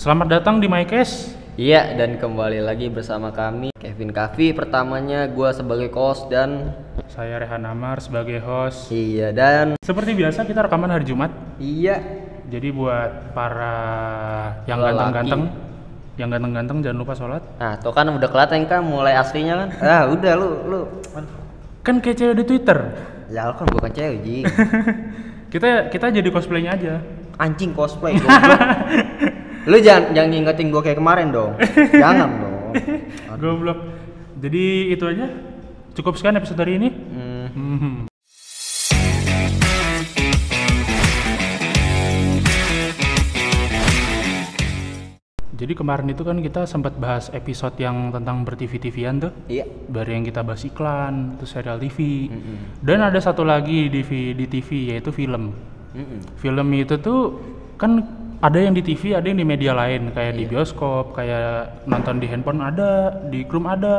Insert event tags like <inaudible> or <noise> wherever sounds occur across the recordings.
Selamat datang di MyCase. Iya, dan kembali lagi bersama kami Kevin Kavi. Pertamanya gua sebagai host dan Saya Rehan Amar sebagai host. iya dan Seperti biasa kita rekaman hari Jumat. iya Jadi buat para yang ganteng-ganteng, yang ganteng-ganteng jangan lupa sholat. Nah, tuh kan udah kelihatan kan mulai aslinya kan. <laughs> Ah, udah lu lu. Kan kayak cewek di Twitter. Ya lu kan bukan cewek, Ji. <laughs> Kita kita jadi cosplaynya aja. Anjing cosplay goblok. <laughs> lu jangan jangan ngingetin gua kayak kemarin dong. <laughs> jangan dong. Goblok. Jadi itu aja. Cukup sekian episode hari ini. Hmm, Hmm. Jadi kemarin itu kan kita sempat bahas episode yang tentang bertv-tvan tuh. iya. Dari yang kita bahas iklan, terus serial TV. Mm-mm. Dan ada satu lagi di, di TV yaitu film. Mm-mm. Film itu tuh kan ada yang di TV, ada yang di media lain kayak di Iya. bioskop, kayak nonton di handphone ada, di Chrome ada,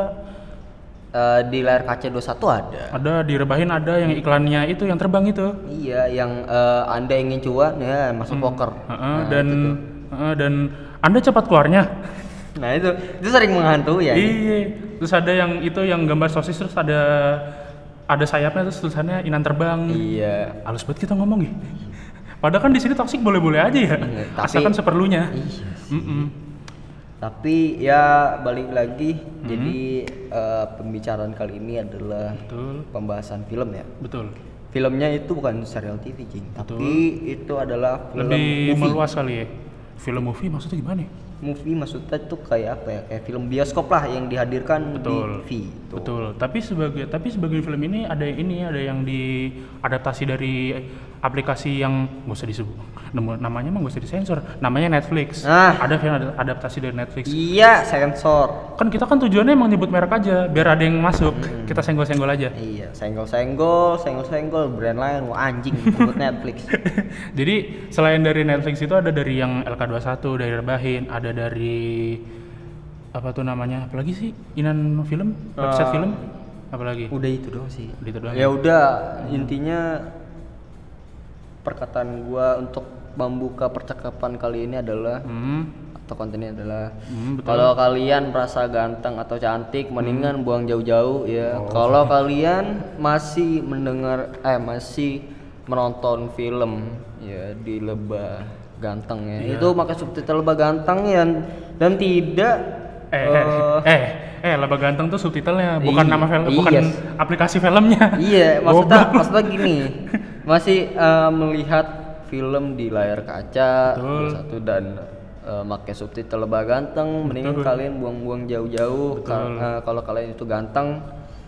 Eh, di layar kaca 21 ada. ada di rebahin ada yang iklannya itu yang terbang itu. Iya, yang eh, Anda ingin cuan ya masuk poker. Heeh, Nah, dan heeh, dan Anda cepat keluarnya. <laughs> Nah, itu itu sering menghantui ya. Iya. Terus ada yang itu yang gambar sosis terus ada ada sayapnya terus tulisannya inan terbang. Iya. Halus banget kita ngomong ya. Padahal kan di sini toksik boleh-boleh aja ya. Iya, tapi- Asalkan seperlunya. Iya. Mm-mm. Tapi ya balik lagi, Hmm. jadi eh, pembicaraan kali ini adalah Betul. pembahasan film ya. Betul. Filmnya itu bukan serial TV, Jing, tapi itu adalah film Lebih movie. meluas kali ya. Film movie maksudnya gimana ya? Movie maksudnya itu kayak apa ya? Kayak film bioskop lah yang dihadirkan Betul. di TV. Tuh. Betul. Tapi sebagai tapi sebagai film ini ada yang ini ada yang diadaptasi dari aplikasi yang nggak usah disebut namanya mah nggak usah disensor. Namanya Netflix. Ah. Ada film ada- adaptasi dari Netflix. Iya, sensor. Kan kita kan tujuannya emang nyebut merek aja biar ada yang masuk. Kita senggol-senggol aja. Iya, senggol-senggol, senggol-senggol, brand lain, wah anjing, sebut Netflix. <laughs> Jadi selain dari Netflix itu ada dari yang LK21, dari Rebahin, ada dari apa tuh namanya? Apalagi sih? Inan film, website Eh, film. Apalagi? Udah itu doang sih. Udah itu doang Ya udah, intinya perkataan gua untuk membuka percakapan kali ini adalah Hmm. atau kontennya adalah Hmm, kalau kalian merasa ganteng atau cantik mendingan buang jauh-jauh ya. Kalau kalian masih mendengar eh masih menonton film ya di lebah ganteng ya. Itu pakai subtitle lebah ganteng ya dan tidak Eh, eh, eh, eh, eh, Laba Ganteng tuh subtitlenya, bukan Iya, nama film, iya. bukan aplikasi filmnya. Iya, maksudnya maksudnya gini. <laughs> Masih eh, melihat film di layar kaca Betul. satu dan eh, pakai subtitle lebah ganteng, mendingan Betul. kalian buang-buang jauh-jauh Betul. karena kalau kalian itu ganteng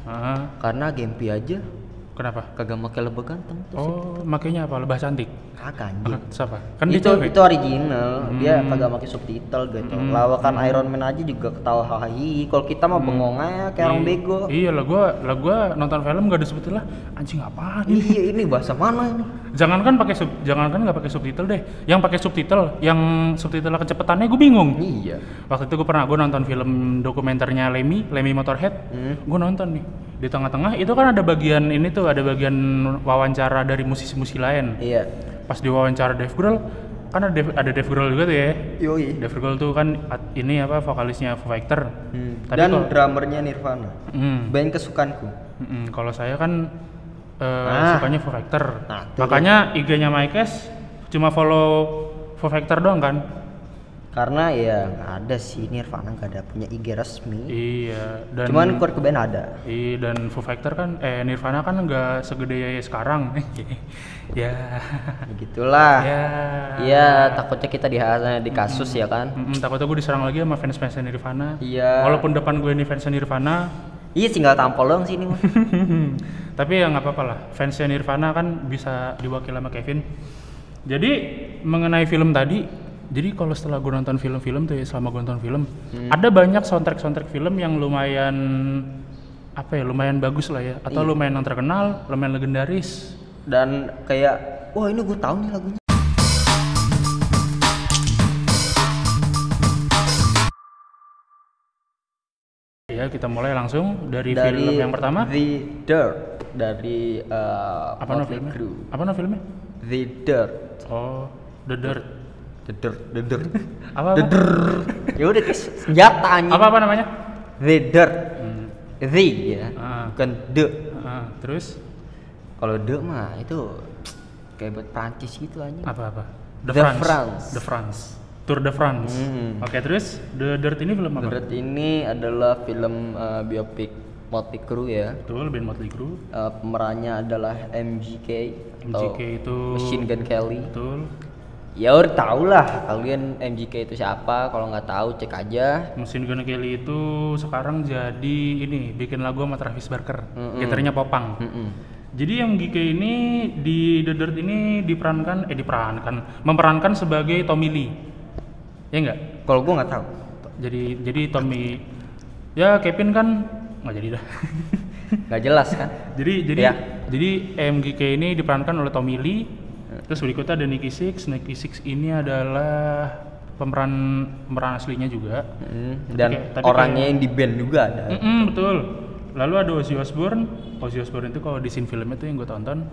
Ah, karena Gempi aja kenapa? kagak pakai lebah ganteng tuh. Oh, makainya apa? Lebah cantik. Kagak anjing. Ah, siapa? Kan dia itu itu original, dia Hmm. kagak pakai subtitle gitu. Lawakan Iron Man aja juga ketawa hahi. Kalau kita mah bengong aja kayak orang Iya. bego. Iya lah gua lah gua nonton film gak ada subtitle lah. Anjing apaan ini? Iya, ini bahasa mana ini? Jangankan pakai sub, jangankan nggak pakai subtitle deh. Yang pakai subtitle, yang subtitle kecepatannya gue bingung. Iya. Waktu itu gue pernah gue nonton film dokumenternya Lemmy, Lemmy Motorhead. Hmm. Gue nonton nih. Di tengah-tengah itu kan ada bagian ini tuh, ada bagian wawancara dari musisi-musisi lain. Iya. Pas di wawancara Dave Grohl, kan ada Dave, ada Dave Grohl juga tuh ya. Yoi. Dave Grohl tuh kan ini apa vokalisnya Foo Fighter. Hmm. Tapi Dan kok- drummernya Nirvana. Hmm. Band kesukaanku. Mm-mm, kalau saya kan eh, Ah. sukanya Foo Fighter. Nah, Makanya IG-nya Mykes cuma follow Foo Fighter doang kan? Karena ya nggak ada sih Nirvana nggak ada punya IG resmi. Iya. Dan Cuman Kurt Cobain ada. Iya, dan Foo Fighter kan eh Nirvana kan nggak segede sekarang. <laughs> ya. Begitulah. Ya. Iya, takutnya kita di di kasus ya kan. Mm-mm, takutnya gue diserang lagi sama fans-fans Nirvana. Iya. Walaupun depan gue ini fans Nirvana, Iya tinggal tampol doang sini <laughs> tapi ya nggak apa-apa lah. Fansnya Nirvana kan bisa diwakili sama Kevin. Jadi mengenai film tadi, jadi kalau setelah gue nonton film-film tuh ya selama gue nonton film, ada banyak soundtrack-soundtrack film yang lumayan apa ya, lumayan bagus lah ya, atau lumayan yang terkenal, lumayan legendaris. Dan kayak wah ini gue tahu nih lagunya. Ya kita mulai langsung dari, Dari film yang pertama. The Dirt dari uh, Apa Motley filmnya? Apa nama filmnya? The Dirt. Oh, The Dirt. Deder, deder. <laughs> Apa? apa? Deder. Ya udah kayak senjata anjing. Apa apa namanya? Deder. Hmm. The ya. Ah. Bukan de. Ah, terus Kalau de mah itu kayak buat Prancis gitu anjing. apa apa? The France. The France. Tour de France. Hmm. Oke, terus The Dirt ini film apa? Deret ini adalah film uh, biopik Motley Crue ya. Betul, band Motley Crue. Uh, pemerannya adalah MGK atau MGK itu Machine Gun Kelly. Betul. Ya udah tau lah kalian MGK itu siapa. Kalau nggak tahu cek aja. Machine Gun Kelly itu sekarang jadi ini bikin lagu sama Travis Barker. Mm-mm. Gitarnya Popang. Mm-mm. Jadi yang GK ini di The Dirt ini diperankan eh diperankan memerankan sebagai Tommy Lee. Ya enggak? Kalau gua nggak tahu. Jadi jadi Tommy ya Kevin kan nggak jadi dah. Nggak jelas kan? <laughs> jadi jadi Ya. jadi MGK ini diperankan oleh Tommy Lee. Terus berikutnya ada Nicky Six. Nicky Six ini adalah pemeran pemeran aslinya juga. Mm, Dan kayak- tapi orangnya yang di band juga ada. Mm-mm, betul. Lalu ada Ozzy Osbourne. Ozzy Osbourne itu kalau di scene filmnya tuh yang gue tonton,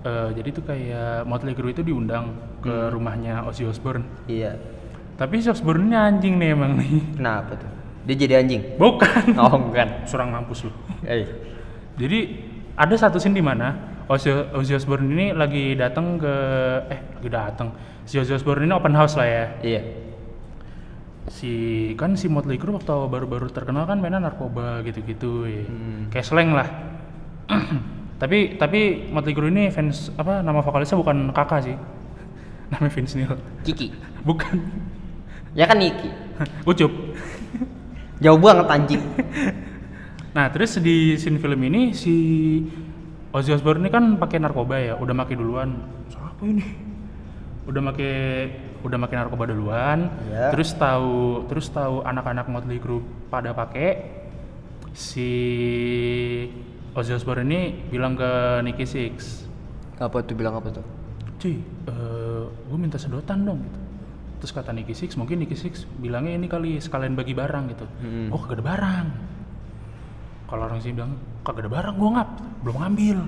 eh, jadi tuh kayak Motley Crue itu diundang ke Hmm. rumahnya Ozzy Osbourne. Iya. Tapi si Osbourne ini anjing nih emang nih. Kenapa tuh? Dia jadi anjing. Bukan. Oh bukan. Surang mampus lu. Eh. Jadi ada satu scene di mana Ozzy, Ozzy Osbourne ini lagi datang ke eh lagi datang. Si Ozzy Osbourne ini open house lah ya. Iya. Si kan si Motley Crue waktu baru-baru terkenal kan mainnya narkoba gitu-gitu ya. Hmm. Kayak slang lah. <clears throat> tapi tapi Motley Crue ini fans apa nama vokalisnya bukan kakak sih. <laughs> Namanya Vince Neil. Kiki. <laughs> Bukan. Ya kan Niki. <laughs> Ucup. Jauh banget anjing. Nah, terus di scene film ini si Ozzy Osbourne ini kan pakai narkoba ya, udah pakai duluan. Siapa ini? Udah pakai udah pakai narkoba duluan. Iya. Terus tahu terus tahu anak-anak Motley Crue pada pakai si Ozzy Osbourne ini bilang ke Nicky Six, Apa tuh bilang apa tuh? cuy, gue minta sedotan dong gitu. Terus kata Nicky Six, mungkin Nicky Six bilangnya ini kali sekalian bagi barang gitu. Hmm. Oh kagak ada barang. Kalau orang sih bilang kagak ada barang, gua ngap, belum ngambil.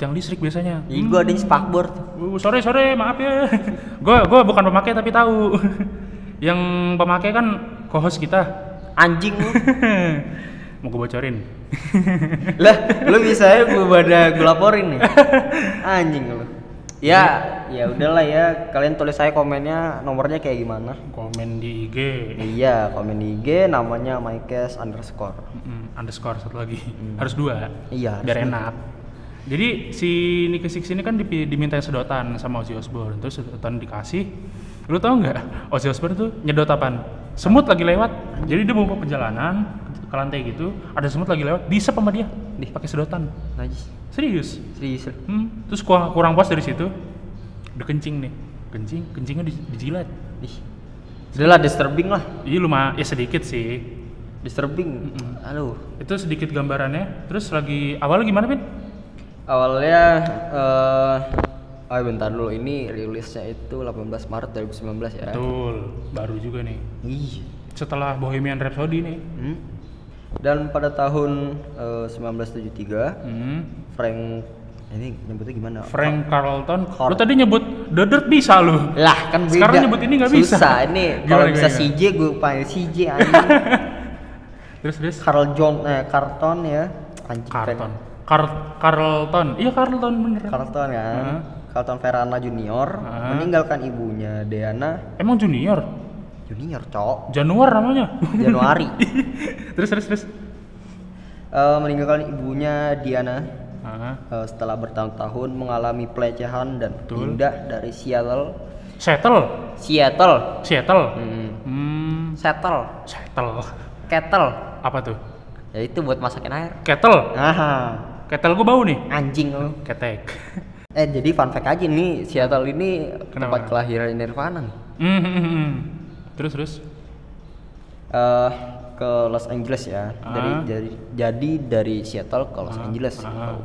Tiang listrik biasanya. Ih, gua ada yang spakbor. Uh, sorry sorry, maaf ya. <laughs> gua gua bukan pemakai tapi tahu. <laughs> Yang pemakai kan co-host kita. Anjing lu. <laughs> Mau gue bocorin. lah, lu bisa ya gua pada gua laporin nih. Anjing lu. Ya, ya udahlah ya. Kalian tulis saya komennya nomornya kayak gimana. Komen di IG. Iya, komen di IG namanya mycast underscore. Mm, underscore satu lagi. Harus dua. Iya, Biar harus enak. Jadi si Nicky Six ini kan diminta sedotan sama Ozzy Osbourne. Terus sedotan dikasih. Lu tau nggak? Ozzy Osbourne tuh nyedot apaan? Semut lagi lewat. Jadi dia mau perjalanan ke lantai gitu. Ada semut lagi lewat. Diisep sama dia. Dih. Pakai sedotan. Najis. Serius. Serius. Hmm. Terus kurang, kurang puas dari situ. Udah kencing nih. Kencing, kencingnya di- dijilat. Ih. Udahlah disturbing lah. Iya lumayan, ya sedikit sih. Disturbing. Aduh. Itu sedikit gambarannya. Terus lagi awalnya gimana, Pin? Awalnya eh oh bentar dulu ini rilisnya itu 18 Maret 2019 ya. Betul, baru juga nih. Ih. Setelah Bohemian Rhapsody nih. Hmm. Dan pada tahun eh, 1973 Hmm. Frank ini nyebutnya gimana? Frank Carlton. Carl- Lu tadi nyebut The Dirt bisa lu. Lah kan beda. Sekarang nyebut ini nggak bisa. Susah ini <laughs> kalau bisa gimana? CJ gue panggil CJ <laughs> anjing. Terus terus Carl John eh Carlton ya. Anjing Carlton. Car- Carlton. Iya Carlton bener. Carlton kan. Heeh. Carlton Verana Junior Heeh. meninggalkan ibunya Deana Emang junior? Junior cowok Januar namanya. <laughs> Januari terus terus terus. Eh, meninggalkan ibunya Diana Ah, eh, setelah bertahun-tahun mengalami pelecehan dan Betul. pindah dari Seattle Settle. Seattle Seattle. hmm. Hmm. Seattle Settle. kettle Apa tuh? ya itu buat masakin air Kettle. ah Kettle gua bau nih. anjing lu Ketek. <laughs> eh jadi fun fact aja nih Seattle ini tempat Kenapa? kelahiran Nirvana nih. Hmm, hmm, hmm, hmm. Terus terus. eh ke Los Angeles ya. Dari Ah. jadi jadi dari Seattle ke Los Ah, Angeles. ah.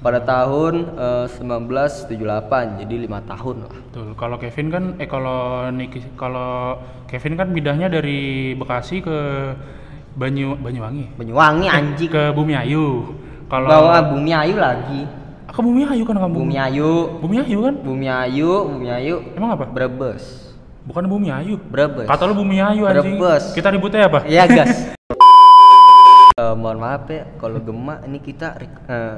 Pada tahun eh, 1978, jadi lima tahun lah. Betul. Kalau Kevin kan eh kalau Niki kalau Kevin kan pindahnya dari Bekasi ke Banyu Banyuwangi. Banyuwangi anjing. Ke Bumi Ayu. Kalau Bawa Bumi Ayu lagi. Ah, ke Bumi Ayu kan kamu. Bumi Ayu. Bumi Ayu kan? Bumi Ayu, Bumi Ayu. Emang apa? Brebes. Bukan Bumi Ayu. Brebes. Kata lu Bumi Ayu anjing. Brebes. Kita ributnya apa? Iya gas. <laughs> Eh, mohon maaf ya kalau gemak ini kita eh,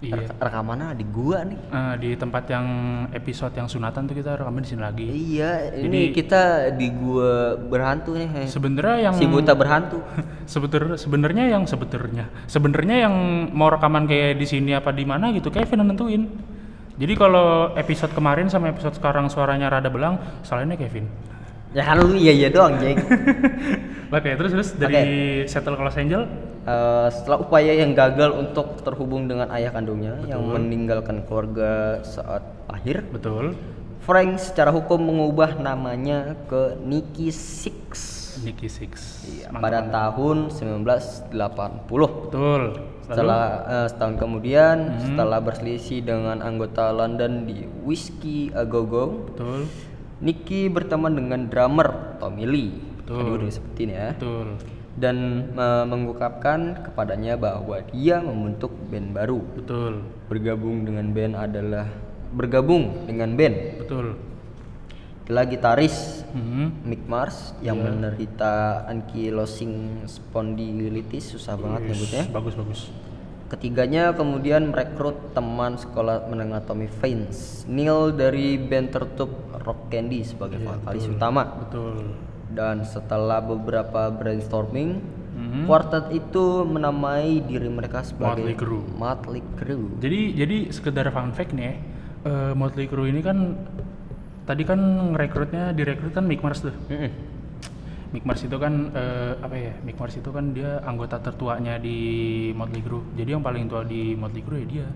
Iya. rek- rekamannya di gua nih. Eh, di tempat yang episode yang sunatan tuh kita rekaman di sini lagi. Iya, ini Jadi- kita di gua berhantu nih. Sebenarnya yang Si buta berhantu. <laughs> sebetul sebenarnya yang sebenarnya sebenarnya yang mau rekaman kayak di sini apa di mana gitu Kevin yang nentuin. Jadi kalau episode kemarin sama episode sekarang suaranya rada belang, salahnya Kevin. Ya kan lu iya iya doang, Jeng. <laughs> Oke, terus terus dari Settle ke Los Angeles, Eh, setelah upaya yang gagal untuk terhubung dengan ayah kandungnya yang meninggalkan keluarga saat lahir, betul. Frank secara hukum mengubah namanya ke Nicky Six Nicky Six. Iya, Mantap, pada tahun 1980. Betul. Setelah eh, setahun kemudian, Hmm. setelah berselisih dengan anggota London di Whiskey A Go Go, betul. Nicky berteman dengan drummer Tommy Lee. Betul. Tadi udah sebutin ya. Betul. Dan mengungkapkan kepadanya bahwa dia membentuk band baru. Betul. Bergabung dengan band adalah bergabung dengan band Betul. adalah gitaris Hmm. Mick Mars yang Iya. menderita ankylosing spondylitis susah banget nyebutnya. Bagus bagus. Ketiganya kemudian merekrut teman sekolah menengah Tommy Vance, Neil dari band tertutup Rock Candy sebagai vokalis utama. Betul. Dan setelah beberapa brainstorming, Mhm. kuartet itu menamai diri mereka sebagai Motley Crue. Motley Crue. Jadi jadi sekedar fun fact nih ya, eh, Motley Crue ini kan tadi kan ngerekrutnya direkrut kan Mick Mars tuh. Mm-mm. Mick Mars itu kan eh, apa ya? Mick Mars itu kan dia anggota tertuanya di Motley Crue. Jadi yang paling tua di Motley Crue ya dia.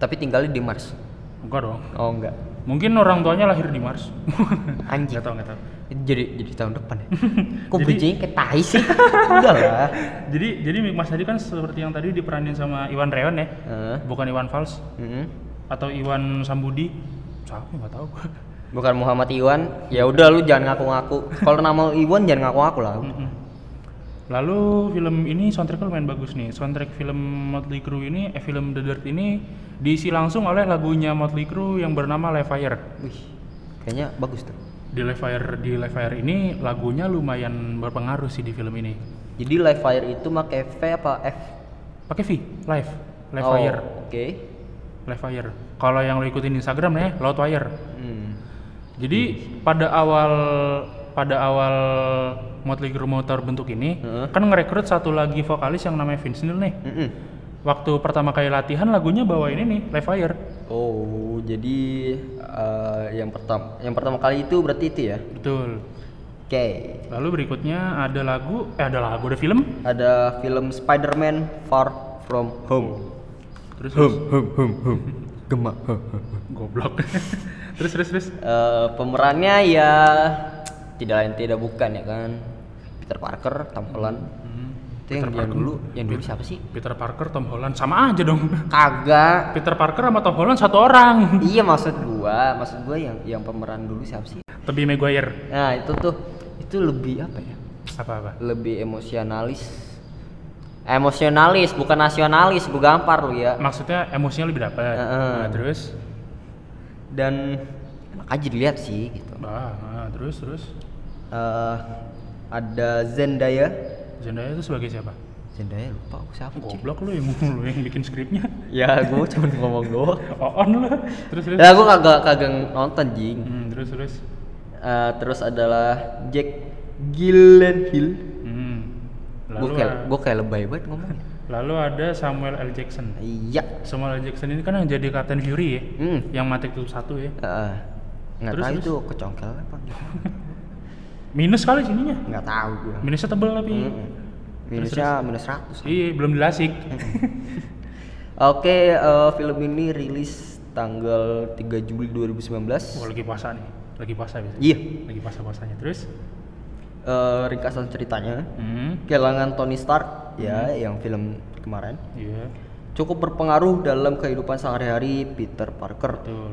Tapi tinggalnya di Mars. Enggak dong. Oh enggak. Mungkin orang tuanya lahir di Mars. <laughs> Anjing. Enggak tahu enggak tahu. Jadi jadi tahun depan ya. <laughs> Kok bridging kayak tai sih? Udah lah. <laughs> Jadi jadi Mick Mars tadi kan seperti yang tadi diperanin sama Iwan Reon ya. Heeh. Bukan Iwan Fals Mm-mm. atau Iwan Sambudi. Siapa enggak tahu gua. Bukan Muhammad Iwan. Ya udah lu jangan ngaku-ngaku. Kalau nama Iwan jangan ngaku-ngaku lah. Mm-mm. Lalu film ini soundtracknya lumayan bagus nih. Soundtrack film Motley Crue ini, eh film The Dirt ini diisi langsung oleh lagunya Motley Crue yang bernama Live Fire. Wih. Kayaknya bagus tuh. Di Live Fire di Live Fire ini lagunya lumayan berpengaruh sih di film ini. Jadi live fire itu pakai V apa F? Pakai V, Live, Live Oh, Fire, Oke. Live Fire. Kalau yang lo ikutin Instagram ya, Loudwire. Hmm. Jadi pada awal pada awal Motley Crue mau terbentuk ini, Heeh. kan ngerekrut satu lagi vokalis yang namanya Vince Neil nih. Mm-mm. Waktu pertama kali latihan lagunya bawa ini nih, Live Fire. Oh, jadi eh, yang pertama yang pertama kali itu berarti itu ya. Betul. Oke. Lalu berikutnya ada lagu, eh ada lagu, ada film. Ada film Spider-Man Far From Home. Terus terus hum hum hum. Gemak. goblok. <laughs> terus terus terus. Eh, pemerannya ya tidak lain tidak bukan ya kan. Peter Parker, Tom Holland. Hmm. Itu yang, yang dulu, yang dulu siapa sih? Peter Parker, Tom Holland sama aja dong. <laughs> Kagak. Peter Parker sama Tom Holland satu orang. <laughs> iya maksud gua, maksud gua yang yang pemeran dulu siapa sih? Tobey Maguire. Nah, itu tuh itu lebih apa ya? Apa apa? Lebih emosionalis. Emosionalis, bukan nasionalis, gue gampar lu ya. Maksudnya emosinya lebih dapat. Heeh. Nah, terus Dan enak aja dilihat sih gitu. bah, nah, terus terus Eh, ada Zendaya. Zendaya itu sebagai siapa? Zendaya lupa aku siapa. Goblok lu yang lu yang bikin skripnya. Ya, gue cuma ngomong doang. <laughs> On lu. Terus terus. Ya, gue kagak kagak nonton jing. Hmm, terus terus. Eh, terus adalah Jack Gyllenhaal. Hmm. Gue kayak a- gue kayak lebay banget ngomong. lalu ada Samuel L. Jackson. Iya. Samuel L. Jackson ini kan yang jadi Captain Fury ya, Hmm. yang mati itu satu ya. Heeh. nggak Terus, tahu terus? itu kecongkel apa Minus kali sininya. nggak tahu gue Minusnya tebel tapi. minusnya minus 100 Iya, belum dilasik. <laughs> oke eh, film ini rilis tanggal 3 Juli 2019 Oh, lagi puasa nih. Lagi puasa biasanya. iya Lagi puasa-puasanya. Terus? eh, ringkasan ceritanya Hmm. kehilangan Tony Stark ya yang film kemarin Iya. cukup berpengaruh dalam kehidupan sehari-hari Peter Parker Betul.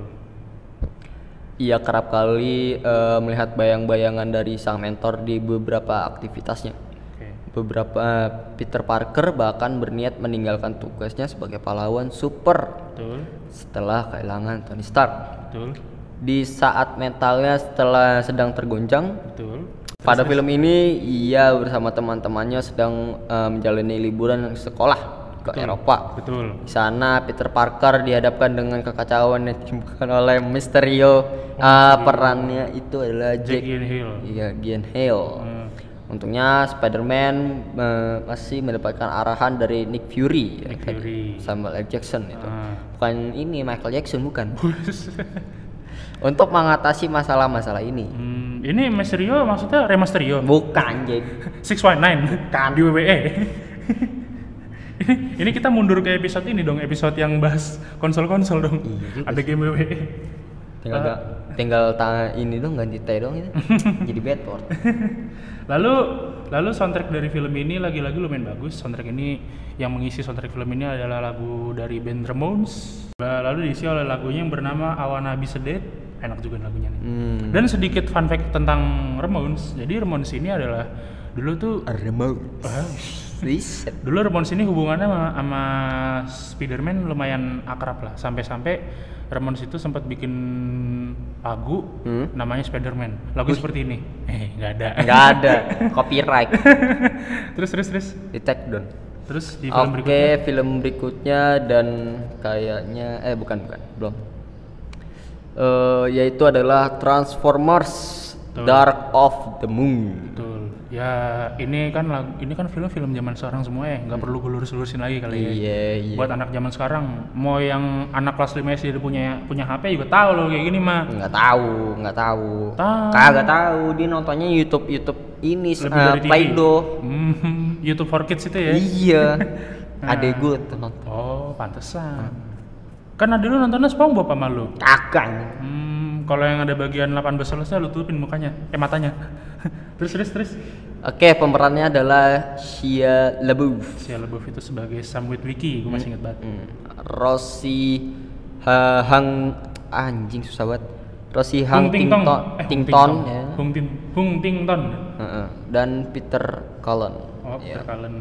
Ia kerap kali eh, melihat bayang-bayangan dari sang mentor di beberapa aktivitasnya Oke. Beberapa Peter Parker bahkan berniat meninggalkan tugasnya sebagai pahlawan super Betul. setelah kehilangan Tony Stark. Betul. di saat mentalnya setelah sedang tergoncang Betul. pada film ini ia bersama teman-temannya sedang eh, menjalani liburan sekolah ke Eropa Betul. Di sana Peter Parker dihadapkan dengan kekacauan yang ditimbulkan oleh Mysterio. Ah, perannya itu adalah Jack Jack Gyllenhaal. Iya, Gyllenhaal. Hmm. Untungnya Spider-Man eh, masih mendapatkan arahan dari Nick Fury, ya, Nick tadi. Fury. <laughs> Samuel L. Jackson itu. Ah. Bukan ini Michael Jackson bukan. <laughs> <laughs> Untuk mengatasi masalah-masalah ini. Hmm, ini Mysterio maksudnya Remasterio. Bukan, Jack. 619 Kan. di WWE. Ini, ini kita mundur ke episode ini dong, episode yang bahas konsol-konsol dong. Iya Ada game WWE. Tinggal ga- tinggal ta- ini dong ganti T dong itu. <laughs> Jadi bedboard. Lalu lalu soundtrack dari film ini lagi-lagi lumayan bagus. Soundtrack ini yang mengisi soundtrack film ini adalah lagu dari band Ramones. Lalu diisi oleh lagunya yang bernama I Wanna Be Sedated. Enak juga lagunya nih. Hmm. Dan sedikit fun fact tentang Ramones. Jadi Ramones ini adalah dulu tuh Remote. ah, Dulu Ramones ini hubungannya sama, sama Spider-Man lumayan akrab lah. Sampai-sampai Ramones itu sempat bikin lagu Hmm? namanya Spider-Man. Lagu seperti ini. Eh, nggak ada. Enggak ada copyright. <laughs> terus terus terus Di take down. terus di film Oke, berikutnya film berikutnya dan kayaknya eh bukan bukan, belum. Eh yaitu adalah Transformers Betul. Dark of the Moon. betul ya ini kan lagu ini kan film-film zaman sekarang semua ya nggak perlu gue lurus-lurusin lagi kali ya Iya, iya. buat anak zaman sekarang mau yang anak kelas 5 SD udah punya punya HP juga tahu loh kayak gini mah Nggak tahu, nggak tahu. Tahu. Kagak tahu, dia nontonnya YouTube YouTube ini lebih TV Play-Doh. Hmm, <laughs> YouTube for Kids itu ya Iya. <laughs> Nah. Adek gue nonton. oh pantesan kan ada lu nontonnya SpongeBob sama lu Kagak. hmm, kalau yang ada bagian 8 besar lu tutupin mukanya eh matanya <laughs> terus terus terus Oke, pemerannya adalah Shia LaBeouf. si LaBeouf itu sebagai Sam Witwicky gue masih inget banget Hmm. Rosi Ha- Hang anjing susah banget. Rosi Hang Hung Ting Tong. Tington, Eh, Hung Tington Ting Tong. ya. Hung Tin Hung Ting Ton. Heeh. dan Peter Cullen. Oh, Ya. Peter Cullen.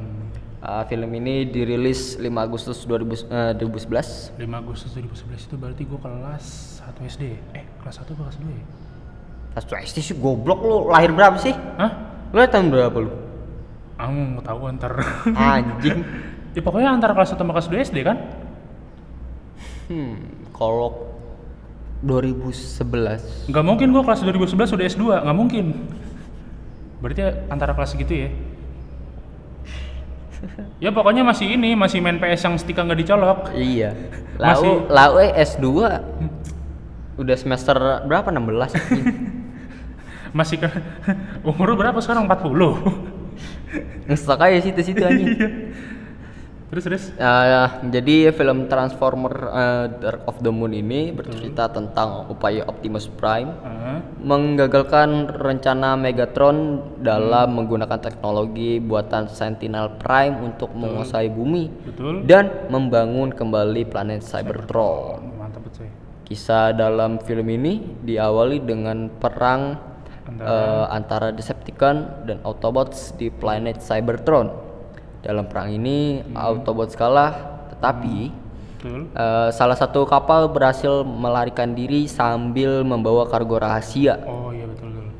Uh, film ini dirilis 5 Agustus 2000, eh, 2011. 5 Agustus 2011 itu berarti gue kelas 1 SD. Eh, kelas 1 apa kelas 2 ya? Pas tuh SD sih goblok lu lahir berapa sih? Hah? Lu tahun berapa lu? Aku nggak tahu antar. Anjing. <laughs> ya pokoknya antara kelas 1 sama kelas 2 SD kan? Hmm, kalau 2011 Nggak mungkin gue kelas 2011 udah S2, nggak mungkin. Berarti antara kelas gitu ya? <laughs> ya pokoknya masih ini, masih main PS yang stika nggak dicolok. Iya. <laughs> Masih- Lau, lau eh S2 udah semester berapa 16? <laughs> Masih ke <laughs> umur berapa sekarang? 40. <laughs> Ngestak aja situ-situ anjing. terus terus. Eh, jadi film Transformer eh, Dark of the Moon ini bercerita tentang upaya Optimus Prime Ah, menggagalkan rencana Megatron dalam menggunakan teknologi buatan Sentinel Prime untuk menguasai bumi betul. dan membangun kembali planet Cybertron. Betul. Kisah dalam film ini diawali dengan perang Antara- eh, antara Decepticon dan Autobots di planet Cybertron. Dalam perang ini Autobots kalah, tetapi Betul. eh, salah satu kapal berhasil melarikan diri sambil membawa kargo rahasia. Oh iya betul betul.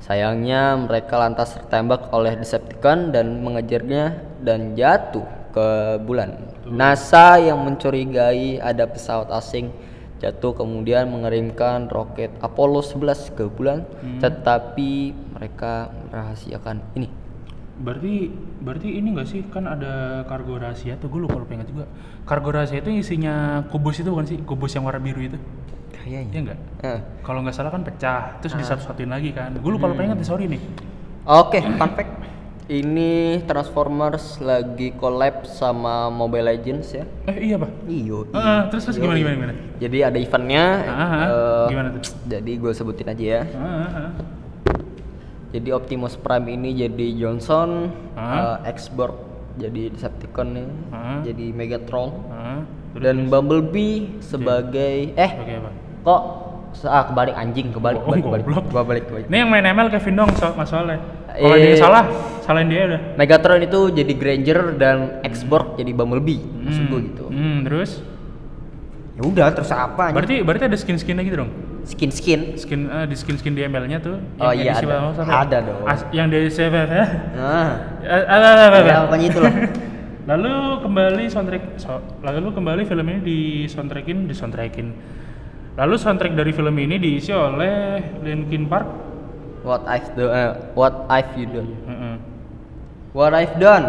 Sayangnya mereka lantas tertembak oleh Decepticon dan mengejarnya dan jatuh ke bulan. NASA yang mencurigai ada pesawat asing jatuh kemudian mengirimkan roket Apollo 11 ke bulan, tetapi mereka merahasiakan ini. Berarti berarti ini enggak sih kan ada kargo rahasia tuh gue lupa lupa ingat juga. Kargo rahasia itu isinya kubus itu bukan sih? Kubus yang warna biru itu. Iya Kayaknya. enggak? Eh, Kalau nggak salah kan pecah, terus disatu-satuin lagi kan. Gue lupa lupa ingat nih, sorry nih. Oke, fun fact. Ini Transformers lagi collab sama Mobile Legends ya. Eh iya pak. Iyo. Ah, terus terus gimana gimana gimana? Jadi ada eventnya. Ah, eh, gimana tuh? Jadi gue sebutin aja ya. Ah, ah. Jadi Optimus Prime ini jadi Johnson, Ah. eh, X-Borg jadi Decepticon nih, Ah. jadi Megatron, terus dan Bumblebee sebagai eh sebagai apa? kok ah kebalik anjing kebalik Oh, kebalik kebalik goblok. kebalik kebalik. Ini yang main ML Kevin dong so masalahnya. Kalau Eh. dia yang salah, salahin dia udah. Megatron itu jadi Granger dan X-Borg jadi Bumblebee, maksud gue gitu. Hmm, terus? Ya udah terus apa? Berarti berarti ada skin-skinnya gitu dong? Skin-skin. skin eh, di skin skin di ML-nya tuh. Oh yang iya, ada. Ada dong. As- yang di CFF ya. Nah, Eh, ada, ada, ada, ya pokoknya itulah. <laughs> Lalu kembali soundtrack, so- lalu kembali film ini di soundtrackin, di soundtrackin. Lalu soundtrack dari film ini diisi oleh Linkin Park. What I've done, eh, what I've you done. Heeh. What I've done.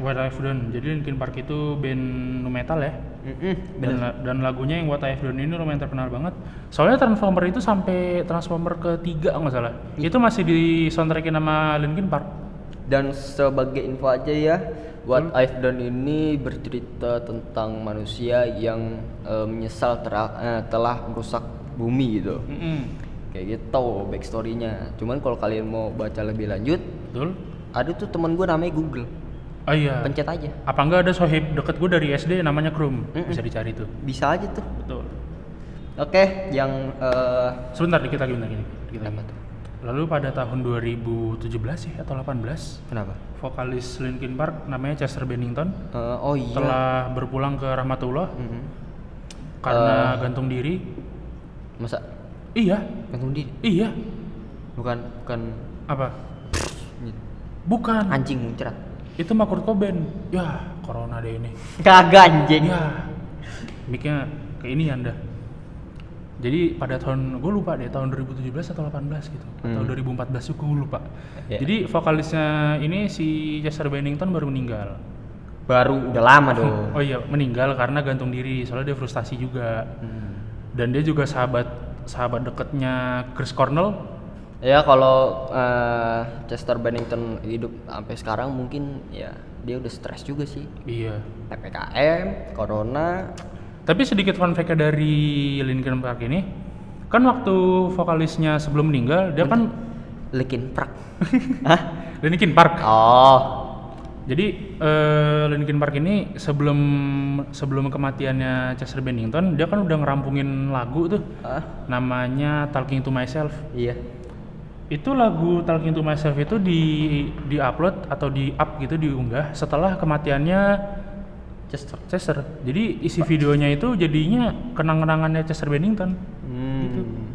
What I've Done. Jadi Linkin Park itu band nu metal ya. Mm-mm, Dan, la- dan lagunya yang What I've Done ini lumayan terkenal banget. Soalnya Transformer itu sampai Transformer ketiga nggak salah. Itu masih di soundtrackin sama Linkin Park. Dan sebagai info aja ya, What I've Done ini bercerita tentang manusia yang eh, menyesal eh, telah merusak bumi gitu. Mm-mm. Kayak gitu backstorynya. Cuman kalau kalian mau baca lebih lanjut, Betul. ada tuh teman gue namanya Google. Oh iya. Pencet aja. Apa enggak ada sohib deket gue dari SD namanya Krum? Mm-mm. Bisa dicari tuh. Bisa aja tuh. Betul. Oke, yang eh, Sebentar dikit lagi, bentar gini. Dikit lagi. Tuh? Lalu pada tahun 2017 ya atau 18, kenapa? vokalis Linkin Park namanya Chester Bennington Eh, oh iya. telah berpulang ke rahmatullah Mhm. karena Eh. gantung diri. Masa Iya, gantung diri? iya. Bukan bukan Apa? Bukan. anjing muncrat. Itu mah Kurt Cobain. Ya, corona deh ini. Kagak anjing. Ya. Miknya kayak ini anda. Jadi pada tahun gue lupa deh tahun 2017 atau 18 gitu atau Hmm. 2014 juga gue lupa. Iya. Jadi vokalisnya ini si Chester Bennington baru meninggal. Baru udah lama dong. <laughs> Oh iya meninggal karena gantung diri soalnya dia frustasi juga Hmm. dan dia juga sahabat sahabat deketnya Chris Cornell. Ya kalau eh, Chester Bennington hidup sampai sekarang mungkin ya dia udah stres juga sih. Iya. PPKM, corona. Tapi sedikit fun fact dari Linkin Park ini kan waktu vokalisnya sebelum meninggal dia kan Linkin Park. <laughs> Hah? Linkin Park. Oh. Jadi eh, Linkin Park ini sebelum sebelum kematiannya Chester Bennington dia kan udah ngerampungin lagu tuh Ah, namanya Talking to Myself. iya. Itu lagu Talking to Myself itu di di upload atau di up gitu diunggah setelah kematiannya Chester. Chester. Jadi isi videonya itu jadinya kenang-kenangannya Chester Bennington. Hmm.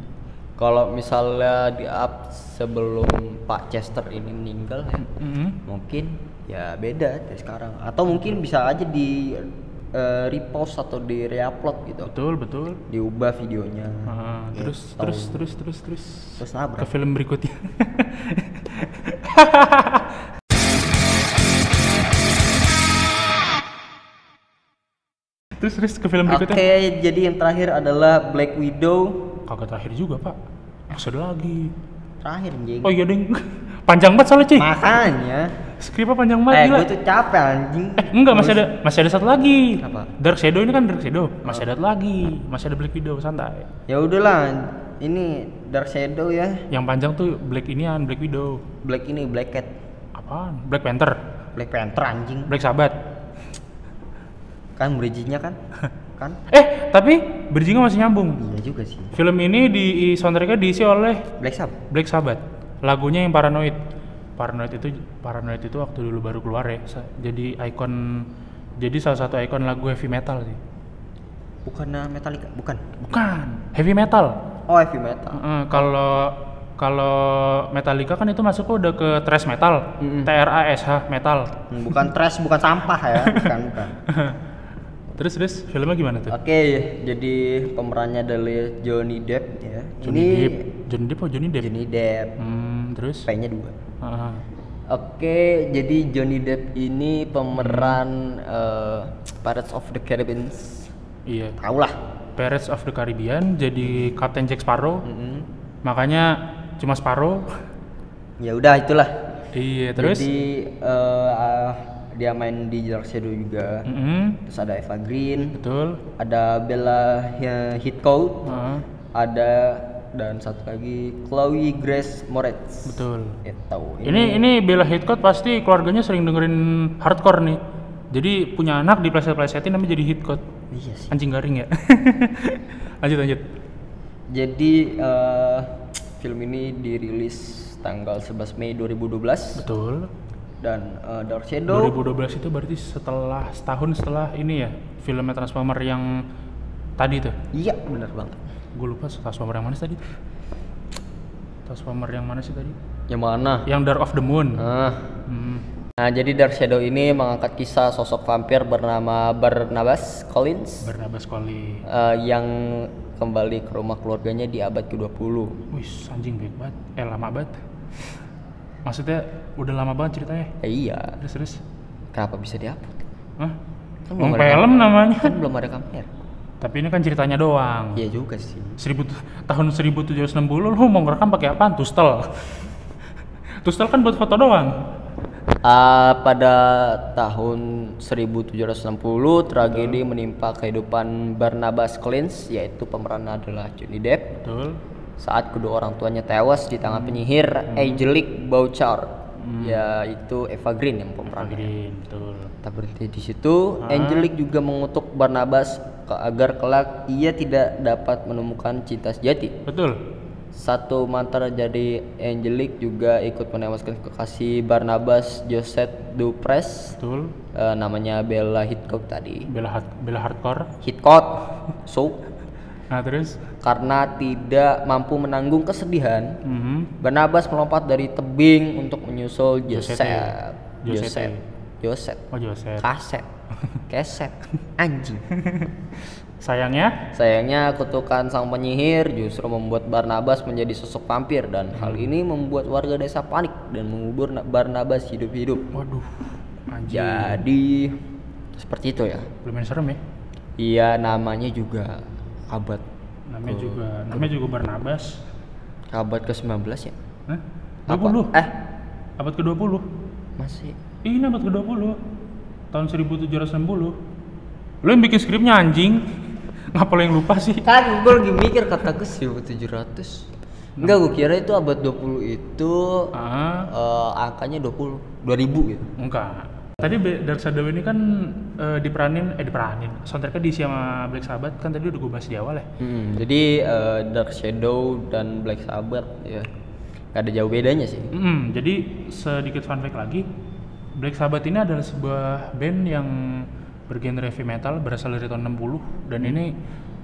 Kalau misalnya di up sebelum Pak Chester ini meninggal ya, Mhm. mungkin ya beda dari sekarang. Atau mungkin bisa aja di eh, repost atau di reupload gitu. Betul betul. Diubah videonya. Ah, Gitu. terus terus terus terus terus Terus ke nabrak. film berikutnya. <laughs> terus terus ke film Oke, berikutnya. jadi yang terakhir adalah Black Widow. Kagak terakhir juga pak. Masih ada lagi. Terakhir anjing. Oh iya ding. Panjang banget soalnya cuy. Makanya. Skripnya panjang banget Eh, gila. gue tuh capek anjing. Eh, enggak masih ada masih ada satu lagi. Apa? Dark Shadow ini kan Dark Shadow. Masih ada lagi. Masih ada Black Widow santai. Ya udahlah, ini Dark Shadow ya. Yang panjang tuh Black inian Black Widow. Black ini Black Cat, Apaan? Black Panther. Black Panther anjing. Black Sabbath. Kan bridging-nya kan? <laughs> kan? Eh, tapi bridging masih nyambung. Iya juga sih. Film ini di soundtracknya diisi oleh Black Sabbath. Black Sabbath. Lagunya yang Paranoid. Paranoid itu Paranoid itu waktu dulu baru keluar ya. Jadi ikon jadi salah satu ikon lagu heavy metal sih. Bukan uh, Metallica, bukan. Bukan, heavy metal. Oh, heavy metal. Kalau kalau Metallica kan itu masuk udah ke thrash metal, Mm-mm. T R A S H metal. Hmm, Bukan trash, bukan sampah ya, <laughs> bukan, bukan. <laughs> terus terus filmnya gimana tuh? Oke, jadi pemerannya adalah Johnny Depp ya. Johnny ini Depp, Johnny Depp oh Johnny Depp. Johnny Depp. Hmm, terus? P-nya dua. Heeh. Oke, jadi Johnny Depp ini pemeran eh, Pirates of the Caribbean. iya. Tahu lah. Pirates of the Caribbean jadi Captain Jack Sparrow. Mm-mm. Makanya cuma Sparrow. Ya udah itulah. iya, terus? Jadi eh, ah, dia main di Dark Shadow juga. Mm-mm, Terus ada Eva Green, betul. ada Bella ya, Heathcote, Heeh, ada dan satu lagi Chloe Grace Moretz. betul. Itu. Ini ini Bella Heathcote pasti keluarganya sering dengerin hardcore nih. Jadi punya anak di pleset-plesetin namanya jadi Heathcote. Iya sih. Anjing garing ya. <laughs> lanjut lanjut. Jadi eh, film ini dirilis tanggal 11 Mei 2012 Betul. Dan eh, Dark Shadow 2012 itu berarti setelah setahun setelah ini ya filmnya Transformer yang tadi tuh. Iya, bener banget. gue lupa Transformer yang mana sih tadi Transformer yang mana sih tadi Yang mana? yang Dark of the Moon Ah. Hmm. Nah, jadi Dark Shadow ini mengangkat kisah sosok vampir bernama Barnabas Collins Barnabas Collie eh, yang kembali ke rumah keluarganya di abad ke-20. Wih, anjing baik banget. Eh, lama banget. Maksudnya udah lama banget ceritanya. Ya, iya, Terus terus. kenapa bisa dihapus? Hah? Kan belum film namanya. Kan belum ada kamera. Tapi ini kan ceritanya doang. Iya juga sih. Seribu tahun 1760 lu mau ngerekam pakai apaan? Tustel. Tustel kan buat foto doang. Ah, pada tahun 1760 tragedi menimpa kehidupan Barnabas Collins yaitu pemerannya adalah Johnny Depp Betul. Saat kedua orang tuanya tewas di tangan penyihir Angelique Bouchard yaitu Eva Green yang pemerannya. Green, betul. Tak berhenti di situ, Angelique juga mengutuk Barnabas ke- agar kelak ia tidak dapat menemukan cinta sejati. Betul. Satu mantan jadi Angelique juga ikut menewaskan kekasih Barnabas Joseph Dupres Betul. eh, namanya Bella Hitchcock tadi. Bela hard, bela hardcore. Hitchcock, so Nah, terus karena tidak mampu menanggung kesedihan, Mhm. Barnabas melompat dari tebing untuk menyusul Joseph. Joseph. Joseph. Oh, Joseph. Kaset. <laughs> Keset. Anjing. <laughs> Sayangnya Sayangnya kutukan sang penyihir justru membuat Barnabas menjadi sosok vampir dan hal ini membuat warga desa panik dan mengubur Na- Barnabas hidup-hidup. waduh. Anjir. Jadi seperti itu ya. Lumayan serem ya. Iya namanya juga abad Namanya juga namanya juga Barnabas. abad ke-19 ya. Hah? Apa? 20. Eh, Abad ke-20. masih Ini abad ke-20. Tahun 1760. Lu yang bikin skripnya anjing. <laughs> Ngapa lo yang lupa sih? kan gue lagi mikir kata gue 1700 Enggak, gue kira itu abad 20 itu Ah, eh, angkanya 20 2000 gitu. enggak. Tadi Dark Shadow ini kan eh, diperanin, eh diperanin. Soundtracknya diisi sama Black Sabbath kan tadi udah gue bahas di awal ya. Hmm, jadi eh, Dark Shadow dan Black Sabbath ya gak ada jauh bedanya sih. Mm, jadi sedikit fun fact lagi, Black Sabbath ini adalah sebuah band yang bergenre heavy metal berasal dari tahun 60 dan ini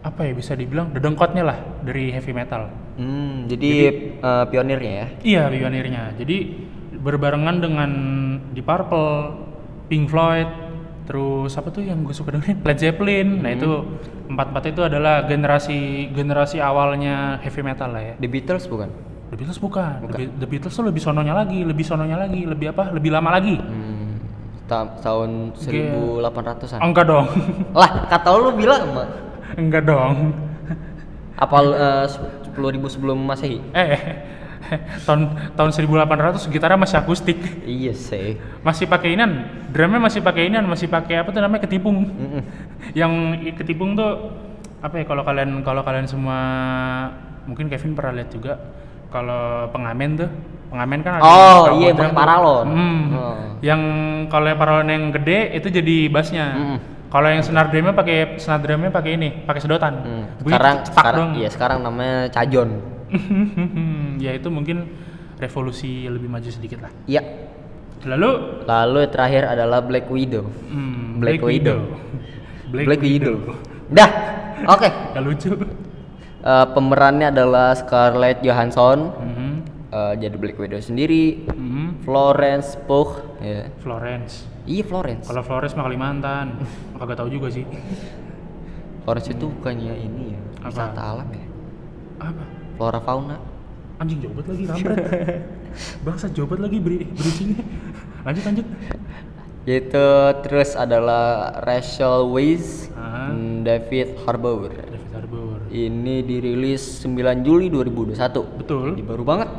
apa ya bisa dibilang dedengkotnya lah dari heavy metal. Hmm, jadi, eh, pionirnya ya. Iya, pionirnya. Jadi berbarengan dengan Deep Purple, Pink Floyd, terus apa tuh yang gue suka dengerin Led Zeppelin. Nah itu empat empat itu adalah generasi generasi awalnya heavy metal lah ya. The Beatles bukan? The Beatles bukan. The, Be- The Beatles tuh lebih sononya lagi, lebih sononya lagi, lebih apa? Lebih lama lagi. Hmm, ta- tahun 1800-an. Enggak dong. <laughs> Lah, kata lu bilang mah Enggak dong. apa eh, 10.000 sebelum Masehi? Eh, <laughs> tahun tahun 1800 gitarnya masih akustik. Iya sih. Masih pakai inian, drumnya masih pakai inian, masih pakai apa tuh namanya ketipung. Mm-mm. <laughs> Yang i- ketipung tuh apa ya kalau kalian kalau kalian semua mungkin Kevin pernah lihat juga kalau pengamen tuh pengamen kan ada Oh, yang iya, pakai tuh. paralon. Hmm. Oh. Yang kalau yang paralon yang gede itu jadi bassnya. Mm-mm. Kalau yang senar drumnya pakai senar drumnya pakai ini, pakai sedotan. Hmm, Bunyi Sekarang sekarang dong. iya sekarang namanya cajon. <laughs> ya itu mungkin revolusi lebih maju sedikit lah. Iya. Lalu Lalu terakhir adalah Black Widow. hmm, Black Widow. <laughs> Black, Black Widow. Widow. Dah. Oke. <laughs> Gak lucu. Eh, pemerannya adalah Scarlett Johansson. Mhm, eh, jadi Black Widow sendiri. mhm. Florence Pugh. Ya. Florence. Iya Florence. Kalau Flores mah Kalimantan. Kagak tahu juga sih. Florence itu bukannya ini ya, Apa? wisata alam ya. Apa? Flora fauna. Anjing jobat lagi kampret. <laughs> Bangsa jobat lagi beri bridgingnya. Lanjut lanjut. Itu terus adalah Rachel Weisz, Ah. hmm, David Harbour. David Harbour. Ini dirilis 9 Juli 2021. Betul. Ini baru banget.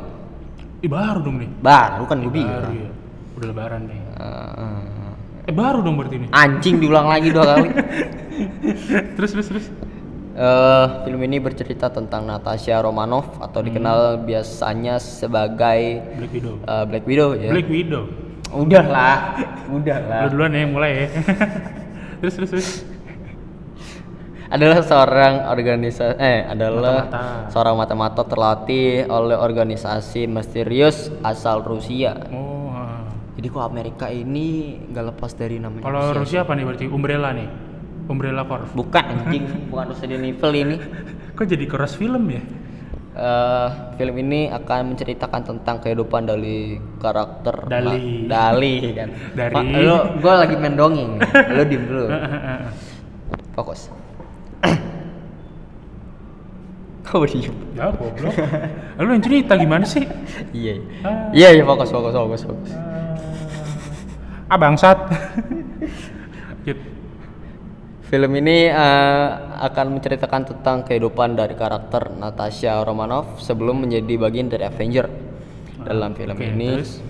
Ih baru dong nih. Baru kan gue Baru bilang. ya. Udah lebaran nih. Eh, Eh baru dong berarti ini. anjing diulang lagi dua kali. <laughs> terus terus terus. Eh, film ini bercerita tentang Natasha Romanoff atau dikenal biasanya sebagai Black Widow. eh, Black Widow ya. Black Widow. Udah lah, udah lah. Lu duluan ya mulai ya. <laughs> terus terus terus. Adalah seorang organisasi eh adalah Mata-mata. seorang mata-mata terlatih oleh organisasi misterius asal Rusia. Oh. Jadi kok Amerika ini nggak lepas dari namanya Kalau Rusia. Rusia apa nih berarti? Umbrella nih. Umbrella Corps. Bukan anjing, bukan Resident Evil ini. <laughs> Kok jadi keras film ya? Eh, film ini akan menceritakan tentang kehidupan dari karakter Dali. Ma- Dali <laughs> kan. Dari- Ma- lu gua lagi main dongeng. lu diem dulu. <laughs> Fokus. <coughs> Kau diem. ya goblok. Lu yang cerita gimana sih? Iya. Ah. Iya, iya fokus fokus fokus fokus. Ah bangsat. Lanjut. Film ini eh, akan menceritakan tentang kehidupan dari karakter Natasha Romanoff sebelum menjadi bagian dari Avenger. Dalam film Oke, ini terus?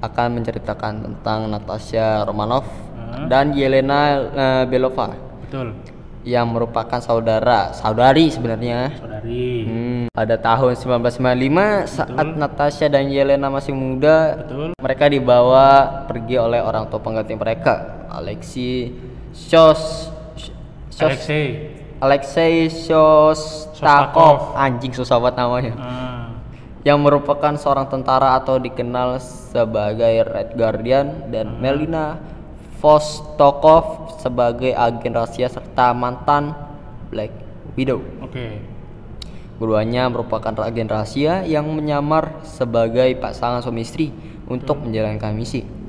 akan menceritakan tentang Natasha Romanoff Ah. dan Yelena eh, Belova Betul. yang merupakan saudara, saudari sebenarnya. Saudari. Hmm, pada tahun 1995 saat Natasha dan Yelena masih muda, Betul. mereka dibawa pergi oleh orang tua pengganti mereka, Alexei Shos Shos Alexei. Alexei Shostakov, anjing susah banget namanya. Ah. Yang merupakan seorang tentara atau dikenal sebagai Red Guardian dan Melina Vostokov sebagai agen rahasia serta mantan Black Widow. Oke. Keduanya merupakan agen rahasia yang menyamar sebagai pasangan suami istri untuk menjalankan misi.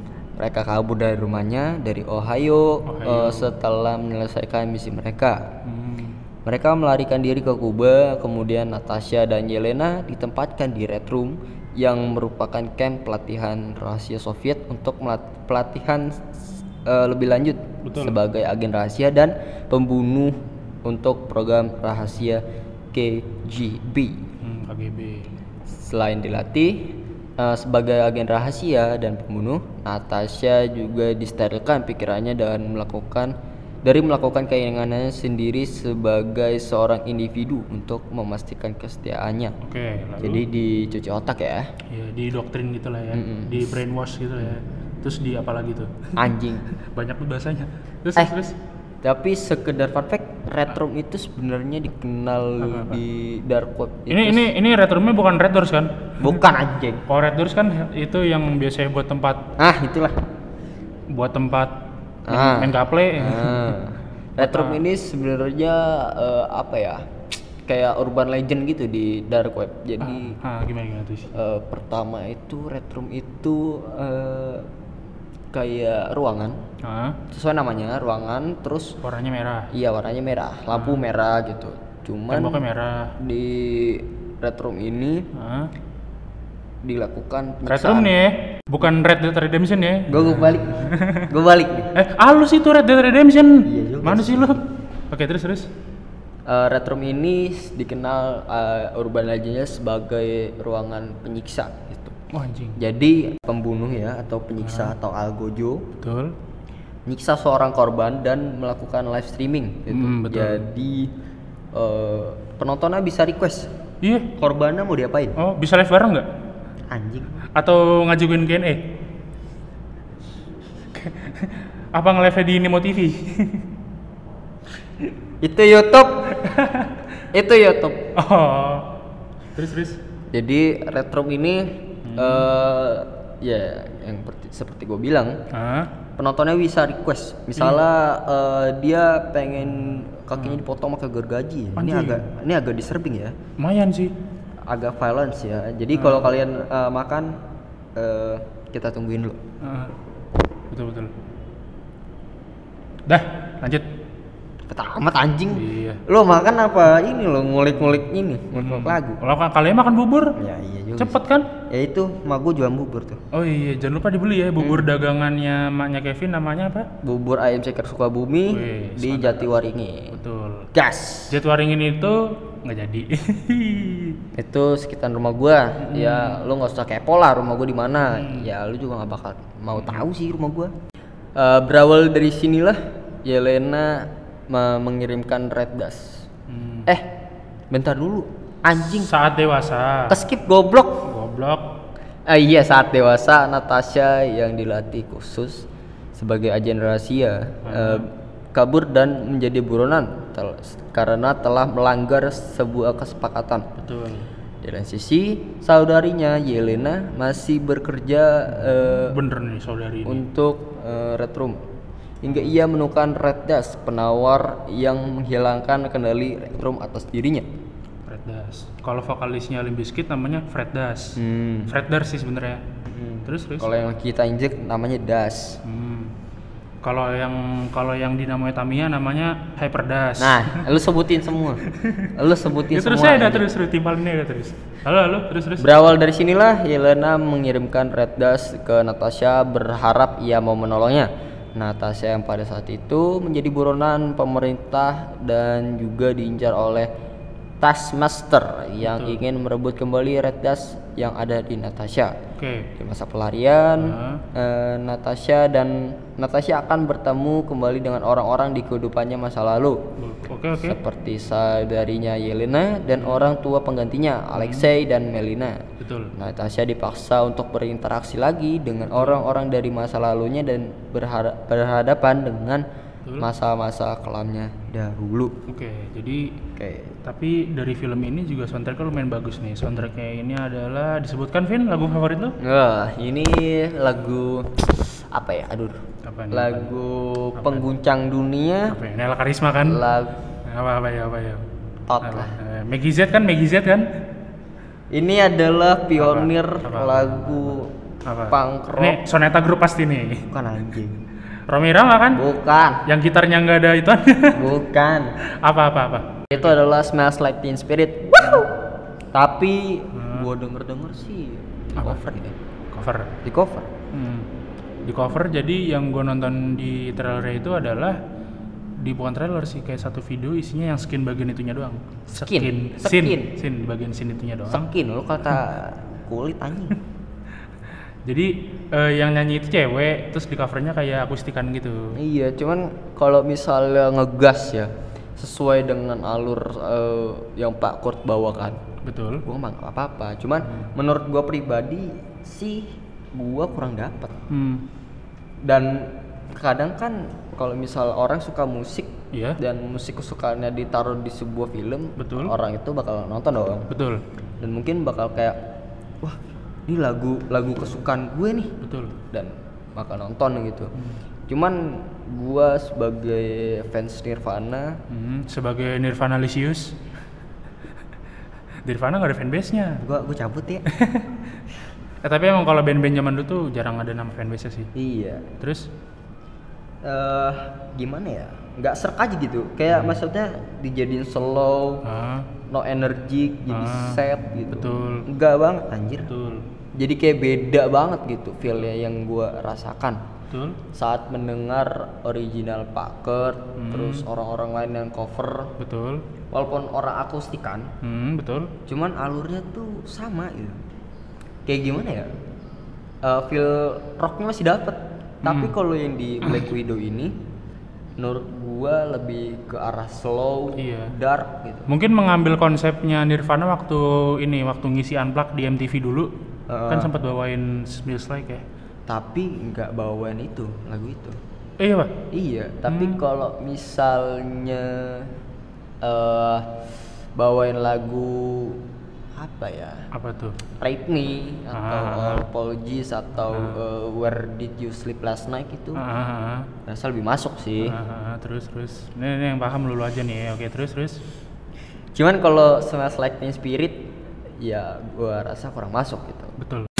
Mereka kabur dari rumahnya dari Ohio, Ohio. eh, setelah menyelesaikan misi mereka. Hmm. Mereka melarikan diri ke Kuba, kemudian Natasha dan Yelena ditempatkan di Red Room yang merupakan camp pelatihan rahasia Soviet untuk pelatihan eh, lebih lanjut Betul. sebagai agen rahasia dan pembunuh untuk program rahasia KGB. Hmm, KGB. Selain dilatih eh, sebagai agen rahasia dan pembunuh, Natasha juga disterilkan pikirannya dan melakukan dari melakukan keinginannya sendiri sebagai seorang individu untuk memastikan kesetiaannya. Oke, lalu Jadi dicuci otak ya, ya di doktrin gitu lah ya. Mm-mm. Di brainwash gitu ya. Terus di apa lagi tuh? anjing. <laughs> Banyak tuh bahasanya. Terus Eh. terus. Tapi sekedar fun fact, Red Room itu sebenarnya dikenal Apa-apa? di dark web. Ini itu ini ini red roomnya bukan red doors kan? bukan anjing. Kalau red doors kan itu yang biasanya buat tempat Ah, itulah. buat tempat Ah. main gaple. Ah. <laughs> Red Room ini sebenarnya eh, apa ya? Kayak urban legend gitu di dark web. Jadi Ah, gimana gimana tuh sih? eh, pertama itu Red Room itu eh, kayak ruangan. Ah, Sesuai namanya, ruangan terus warnanya merah. iya warnanya merah, lampu merah gitu. Cuman Temboknya merah. di Red Room ini Ah. dilakukan Red room nih ya. Bukan Red Dead Redemption ya. Gue gue balik. <laughs> gue balik nih. Eh, halus itu Red Dead Redemption. Iya juga Mana sih lu? Oke, terus terus. Eh, Red Room ini dikenal eh, urban legendnya sebagai ruangan penyiksa gitu. Wah, anjing. Jadi pembunuh ya atau penyiksa atau algojo Betul. menyiksa seorang korban dan melakukan live streaming gitu. Hmm, betul. Jadi eh, penontonnya bisa request Iya. korbannya mau diapain? Oh, bisa live bareng nggak? Anjing. Atau ngajuin Q&A? <laughs> Apa nge-live di Nemo TV? <laughs> Itu YouTube. <laughs> Itu YouTube. oh. Terus terus. Jadi Red Room ini Hmm. eh ya yang perti- seperti gue bilang Ah. penontonnya bisa request misalnya eh, dia pengen kakinya dipotong pakai gergaji ini Hmm. Anjing. agak ini agak disturbing ya Lumayan sih. agak violence ya jadi Hmm. kalau kalian eh, makan eh, kita tungguin dulu Ah. betul betul. Dah, lanjut. Ketamat anjing Iya. lo makan apa ini lo ngulik-ngulik ini ngulik lagu Kalau kan kalian makan bubur, ya iya juga cepet kan? ya itu mak gue jual bubur tuh Oh iya, jangan lupa dibeli ya Hmm. bubur dagangannya maknya Kevin namanya apa? bubur ayam ceker Sukabumi Wih, di. Jatiwaringin Betul. gas Jadwaringin itu nggak jadi. <laughs> itu sekitar rumah gua ya lu nggak usah kepo lah rumah gua di mana Hmm. ya lu juga nggak bakal mau tahu sih rumah gua Eh, berawal dari sinilah Yelena mengirimkan red dust Hmm. eh bentar dulu anjing Saat dewasa. keskip goblok Goblok. Ah iya saat dewasa Natasha yang dilatih khusus sebagai agen rahasia eh, kabur dan menjadi buronan tel- karena telah melanggar sebuah kesepakatan. Betul. Di lain sisi saudarinya Yelena masih bekerja eh, Bener nih saudari ini. untuk eh, Red Room hingga ia menemukan Red Dust, penawar yang menghilangkan kendali elektrum atas dirinya. Fred Durst. Kalau vokalisnya Limp Bizkit namanya Fred Durst. Hmm. Fred Durst sih sebenarnya. Terus terus. Kalau yang kita injek namanya Dust. Hmm. Kalau yang kalau yang dinamai Tamiya namanya Hyper Dust. Nah, lu sebutin semua. Lu sebutin ya, terus semua. saya ada terus terus timpalin aja terus. Halo halo terus terus. Berawal dari sinilah Yelena mengirimkan Red Dust ke Natasha berharap ia mau menolongnya. Natasha yang pada saat itu menjadi buronan pemerintah dan juga diincar oleh Taskmaster yang ingin merebut kembali Red Dust yang ada di Natasha. Oke. Di masa pelarian, eh, Natasha dan Natasha akan bertemu kembali dengan orang-orang di kehidupannya masa lalu Oke oke. seperti saudarinya Yelena dan orang tua penggantinya Alexei dan Melina. Betul. Natasha dipaksa untuk berinteraksi lagi dengan orang-orang dari masa lalunya dan berhada- berhadapan dengan masa-masa kelamnya dahulu. Oke. Jadi Oke. Tapi dari film ini juga soundtracknya lumayan bagus nih. Soundtracknya ini adalah disebutkan Vin lagu favorit lo? Wah, ini lagu apa ya? Aduh. Apa nih? Lagu pengguncang dunia. Apa ya? Nela Karisma kan? Lagu Apa apa ya apa ya? Tot Apa? lah. Eh, Maggie Z kan Maggie Z kan? Ini adalah pionir Apa? Apa? lagu Apa? punk rock. Ini Soneta Group pasti nih. Bukan anjing. Romi Rama kan? Bukan. Yang gitarnya nggak ada itu Bukan. apa apa apa? Itu adalah Smells Like Teen Spirit. Tapi gua denger-denger sih Apa? cover ya. Cover. Di cover. Hmm. Di cover jadi yang gue nonton di trailer itu adalah di bukan trailer sih kayak satu video isinya yang skin bagian itunya doang. Skin? Skin. Skin? Scene. Scene bagian scene itunya doang. Skin lu kata kulit anjing. <laughs> Jadi eh, yang nyanyi itu cewek, terus di covernya kayak akustikan gitu. iya, cuman kalau misalnya ngegas ya sesuai dengan alur eh, yang Pak Kurt bawakan. Betul. Gua mah nggak apa-apa. Cuman menurut gua pribadi sih gua kurang dapat. Hmm. Dan kadang kan kalau misal orang suka musik Iya. dan musik kesukaannya ditaruh di sebuah film, Betul. orang itu bakal nonton dong. Betul. Dan mungkin bakal kayak wah, ini lagu lagu kesukaan gue nih Betul. dan bakal nonton gitu. Cuman gua sebagai fans Nirvana Hmm, sebagai Nirvana Lisius. Nirvana nggak ada fanbase-nya. gua gua cabut ya. <laughs> Eh, tapi emang kalau band-band zaman dulu tuh jarang ada nama fanbase-nya sih. iya. Terus eh gimana ya? nggak serk aja gitu. Kayak maksudnya dijadiin slow, ah, no energy, jadi Ah, sad gitu. betul. Enggak banget anjir. betul. Jadi kayak beda banget gitu feelnya yang gua rasakan Betul. saat mendengar original Pak Kurt, Hmm. terus orang-orang lain yang cover, Betul. walaupun orang akustikan, Hmm, betul. cuman alurnya tuh sama gitu. Kayak gimana ya? Eh, feel rocknya masih dapet. Tapi Hmm. kalau yang di Black Widow ini, menurut gua lebih ke arah slow, Iya. dark gitu. Mungkin mengambil konsepnya Nirvana waktu ini waktu ngisi unplug di MTV dulu. Heeh. Kan sempat bawain Smells Like ya. Tapi nggak bawaan itu lagu itu. Iya, Pak. Iya, tapi Hmm. kalau misalnya eh bawain lagu apa ya? Apa tuh? Rape Me atau Ah. Apologies atau eh, Where Did You Sleep Last Night itu Ah, ah, ah. rasa lebih masuk sih. Ah, ah, ah. terus terus. Ini, ini yang paham lulu aja nih. Oke, terus terus. Cuman kalau Smells Like Teen Spirit ya gua rasa kurang masuk gitu. Betul.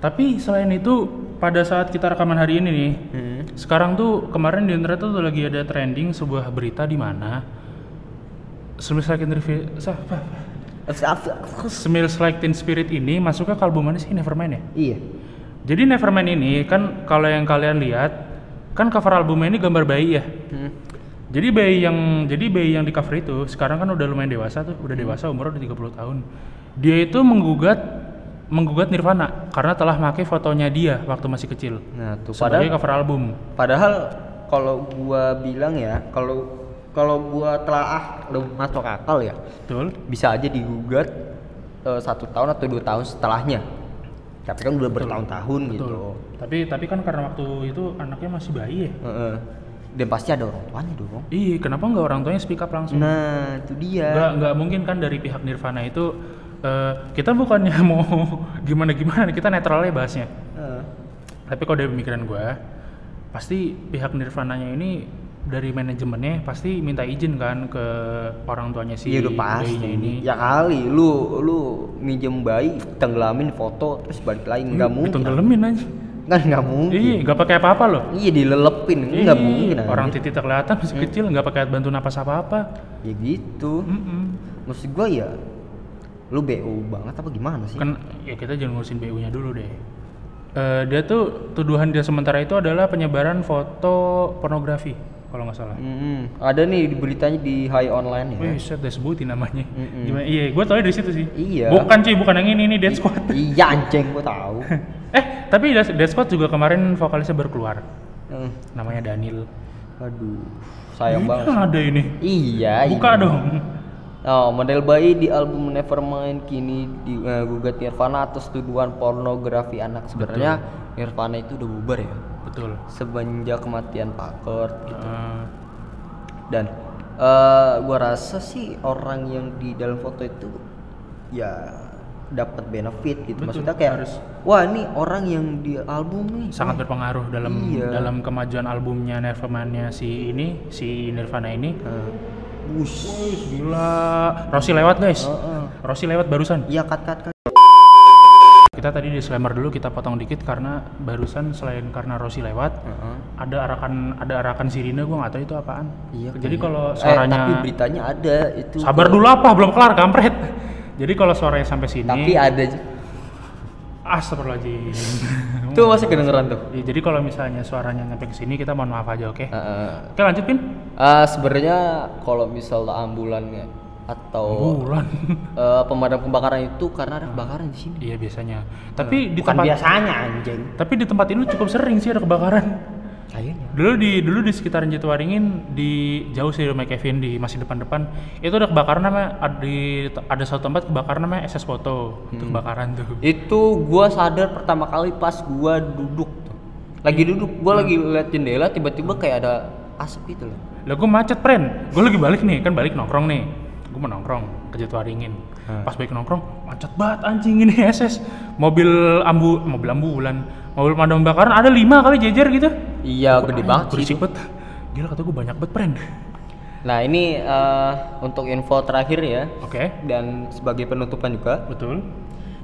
Tapi selain itu pada saat kita rekaman hari ini nih, Hmm. sekarang tuh kemarin di internet tuh lagi ada trending sebuah berita di mana Smells Like Teen Spirit, apa? Smells Like Teen Spirit ini masuknya ke album mana sih Nevermind ya? Iya. Jadi Nevermind ini kan kalau yang kalian lihat kan cover albumnya ini gambar bayi ya. Hmm. Jadi bayi yang jadi bayi yang di cover itu sekarang kan udah lumayan dewasa tuh, udah dewasa umur udah 30 tahun. Dia itu menggugat menggugat Nirvana karena telah pakai fotonya dia waktu masih kecil Nah, tuh sebagai padahal cover album. Padahal kalau gua bilang ya, kalau kalau gua telaah belum masuk akal ya, Betul? bisa aja digugat eh, satu tahun atau dua tahun setelahnya. Tapi kan udah bertahun-tahun gitu. Tapi tapi kan karena waktu itu anaknya masih bayi ya. Heeh. Dan pasti ada orang tuanya dong. Iya, kenapa nggak orang tuanya speak up langsung? Nah, itu dia. Nggak nggak mungkin kan dari pihak Nirvana itu eh, kita bukannya <laughs> mau gimana gimana kita netral aja bahasnya Eh, tapi kalau dari pemikiran gue pasti pihak Nirvana-nya ini dari manajemennya pasti minta izin kan ke orang tuanya si Iya udah pasti. ini Ya kali lu lu minjem bayi, tenggelamin foto terus balik lagi nggak mungkin. Ditenggelamin aja Kan nggak mungkin. iya nggak pakai apa-apa loh Iya dilelepin, nggak Iya, mungkin. orang anjir. titik kelihatan masih kecil nggak pakai bantu napas apa-apa Ya gitu. Mm-mm. Maksud gua ya lu BU banget apa gimana sih? kan ya kita jangan ngurusin BU-nya dulu deh Eh, dia tuh tuduhan dia sementara itu adalah penyebaran foto pornografi kalau nggak salah Mm-mm. Ada nih di beritanya di High Online ya. Wih, set udah sebutin namanya. Mm-mm. Gimana? Iya, gue tau dari situ sih. Iya. Bukan cuy, bukan yang ini, ini Dead Squad. iya anjing gua tahu. <laughs> eh, tapi Dead Squad juga kemarin vokalisnya baru keluar. Hmm. Namanya Daniel. Aduh, sayang Ini banget. ada ini. Iya. Buka iya. dong. Oh, model bayi di album Nevermind kini digugat Nirvana atas tuduhan pornografi anak. Sebenarnya Nirvana itu udah bubar ya Betul. semenjak kematian Pak Kurt gitu. Eh, Dan eh gua rasa sih orang yang di dalam foto itu ya dapat benefit gitu. Betul, Maksudnya kayak harus. wah ini orang yang di album nih sangat berpengaruh dalam Iya. dalam kemajuan albumnya Nirvana si ini, si Nirvana ini. Eh, Wih, gila. Rossi lewat, guys. Heeh. Rossi lewat barusan. Iya kat kat kat. Kita tadi disclaimer dulu kita potong dikit karena barusan selain karena Rossi lewat, Heeh. ada arakan ada arakan sirine gua nggak tahu itu apaan. Iya. Jadi kalau Eh, suaranya tapi beritanya ada itu. Sabar dulu apa? Belum kelar kampret. Jadi kalau suaranya sampai sini Tapi ada. Astagfirullahaladzim. <laughs> Tuh masih kedengeran tuh. Ya, jadi kalau misalnya suaranya nyampe ke sini kita mohon maaf aja, oke? Heeh. Oke, lanjut Pin. Ah, sebenarnya kalau misalnya ambulannya atau Bulan. <laughs> eh, pemadam kebakaran itu karena ada kebakaran di sini. iya biasanya. Tapi di Bukan tempat biasanya anjing. tapi di tempat ini cukup sering sih ada kebakaran. Kayaknya. Dulu di dulu di sekitaran Jatiwaringin di jauh sih rumah Kevin di masih depan-depan itu ada kebakaran namanya ada, di, ada satu tempat kebakaran namanya SS Foto itu Hmm. kebakaran tuh. Itu gua sadar pertama kali pas gua duduk tuh. Lagi duduk, gua lagi liat jendela tiba-tiba kayak ada asap gitu loh. Lah gue macet, Pren. Gue lagi balik nih, kan balik nongkrong nih. Gue mau nongkrong ke Jatiwaringin. Hmm. Pas balik nongkrong, macet banget anjing ini SS. Mobil ambu, mobil ambulan, mobil pemadam kebakaran ada lima kali jejer gitu. Iya, gede banget sih. Berisik banget. Gila kata gue banyak banget, Pren. Nah, ini eh, untuk info terakhir ya Oke, dan sebagai penutupan juga. betul.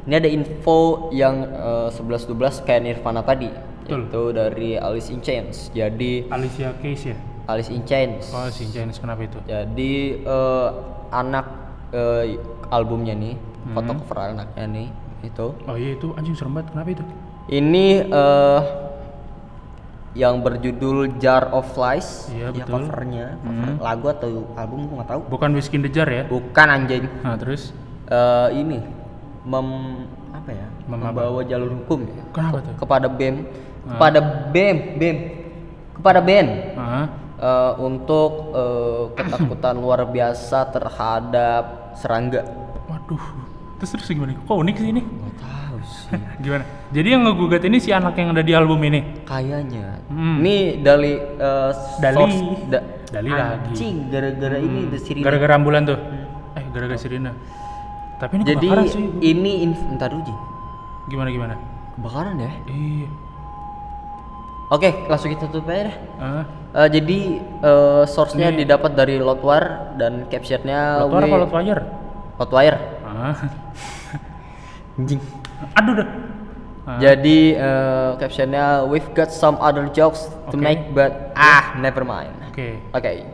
Ini ada info yang eh, 11-12 kayak Nirvana tadi. Betul. Itu dari Alice in Chains. Jadi Alicia Keys ya. Alice in Chains. Oh, si Janis kenapa itu? Jadi eh, anak eh, albumnya nih, foto Hmm. cover anaknya nih itu. Oh iya itu anjing serem banget. Kenapa itu? Ini eh yang berjudul Jar of Flies. Iya, Ya, betul. covernya, cover Hmm. lagu atau album gua nggak tahu. Bukan Whiskey the Jar ya? Bukan anjing. Nah, terus Eh, ini mem apa ya? Mem apa? membawa jalur hukum ya. Kenapa tuh? Kepada BEM, Ah. kepada BEM, BEM. Kepada BEM. Ah, eh, untuk eh, ketakutan luar biasa terhadap serangga. waduh. Terus terus gimana? Kok unik sih ini? Nggak tahu. <laughs> Gimana? Jadi yang ngegugat ini si anak yang ada di album ini. Kayaknya. Hmm. Ini dari eh, Dali. source- da- Dali lagi. Anjing, gara-gara ini the sirine. Gara-gara ambulan tuh. Eh, gara-gara sirine. Tapi ini Jadi kebakaran sih. ini inf- ntar dulu Ji. Gimana gimana? Kebakaran ya? Iya. Oke, langsung kita tutup aja dah. Ah, Eh, jadi eh, source-nya Ini- didapat dari Lotwar dan captionnya Lotwar apa Lotwire? Lotwire. Ah. <laughs> Anjing. Aduh dah. Ah, Jadi eh, captionnya we've got some other jokes to Oke. make but ah never mind. Oke. Oke.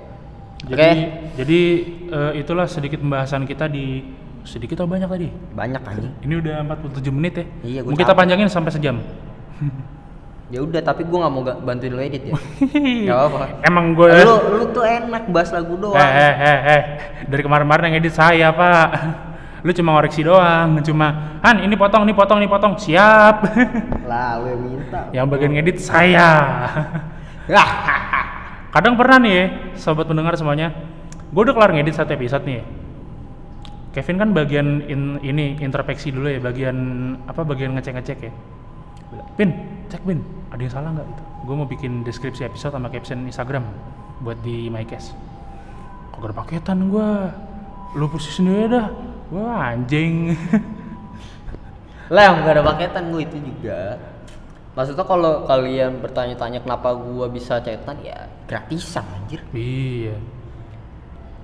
Jadi Oke. jadi eh, itulah sedikit pembahasan kita di sedikit atau banyak tadi? Banyak anjing. Ini udah 47 menit ya. Iya, Mau kita panjangin sampai sejam. Ya udah, tapi gua nggak mau ga- bantuin lo edit ya. <laughs> Gak apa-apa. Emang gue Lu lu tuh enak bahas lagu doang. eh, eh, eh, eh. dari kemarin-kemarin yang edit saya pak. Lu cuma ngoreksi doang, cuma Han ini potong, ini potong, ini potong, siap. <laughs> Lah, lu yang minta. yang bagian ngedit saya. <laughs> Kadang pernah nih, ya, sobat pendengar semuanya, gue udah kelar ngedit satu episode nih. Kevin kan bagian in- ini introspeksi dulu ya, bagian apa bagian ngecek-ngecek ya. Pin, cek Pin, ada yang salah nggak itu? Gue mau bikin deskripsi episode sama caption Instagram buat di MyCast. Kok ada paketan gue? Lu persis sendiri dah. Wah anjing. <laughs> Lah yang gak ada paketan gue itu juga. Maksudnya kalau kalian bertanya-tanya kenapa gua bisa cetan ya gratisan anjir. iya.